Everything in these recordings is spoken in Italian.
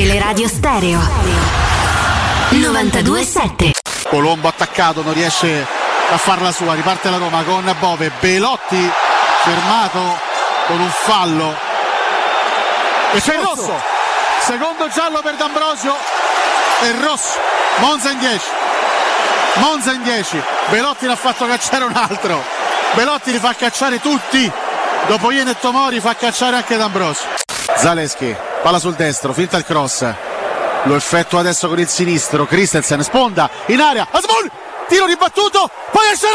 Teleradio Stereo 927. Colombo attaccato, non riesce a farla sua, riparte la Roma con Bove, Belotti fermato con un fallo. E c'è il rosso. Secondo giallo per D'Ambrosio e rosso. Monza in 10. Monza in 10. Belotti l'ha fatto cacciare un altro. Belotti li fa cacciare tutti. Dopo Iene e Tomori fa cacciare anche D'Ambrosio. Zaleschi, palla sul destro, finta il cross. Lo effettua adesso con il sinistro. Christensen sponda in aria. Asmul! Tiro ribattuto. Poi esce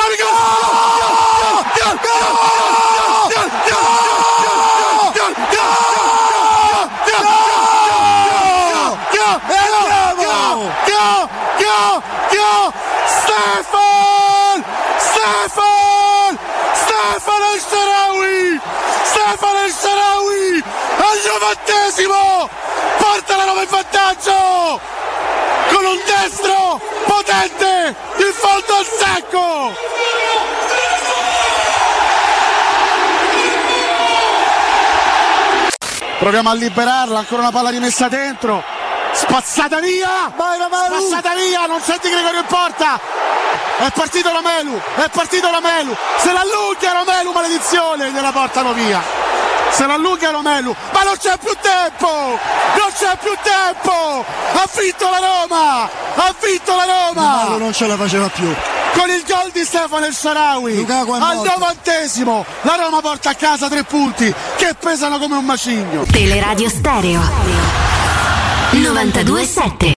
Stefan! Stefan! Stefan El Sharawi! Stefan El Sharawi! Al novantesimo! Porta la Roma in vantaggio! Con un destro potente! Il fondo al secco! Proviamo a liberarla, ancora una palla rimessa dentro. Spazzata via! Vai Romelu! Spazzata via! Non senti Gregorio in porta! È partito Romelu! È partito Romelu! Se la allunga Romelu, maledizione! Gliela portano via! Se la allunga Romelu! Ma non c'è più tempo! Non c'è più tempo! Ha vinto la Roma! Ha vinto la Roma! Malo non ce la faceva più. con il gol di Stefano El è al novantesimo la Roma porta a casa tre punti che pesano come un macigno Teleradio Stereo 927.